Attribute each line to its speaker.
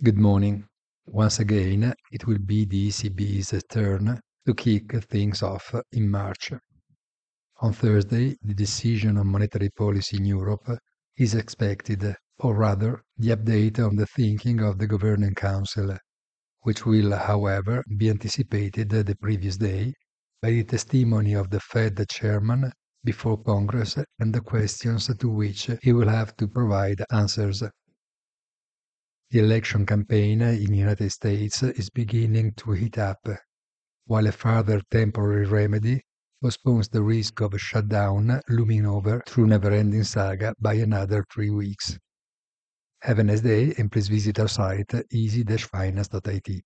Speaker 1: Good morning. Once again, it will be the ECB's turn to kick things off in March. On Thursday, the decision on monetary policy in Europe is expected, or rather, the update on the thinking of the Governing Council, which will, however, be anticipated the previous day by the testimony of the Fed chairman before Congress and the questions to which he will have to provide answers. The election campaign in the United States is beginning to heat up, while a further temporary remedy postpones the risk of a shutdown looming over through never-ending saga by another three weeks. Have a nice day and please visit our site easy-finance.it.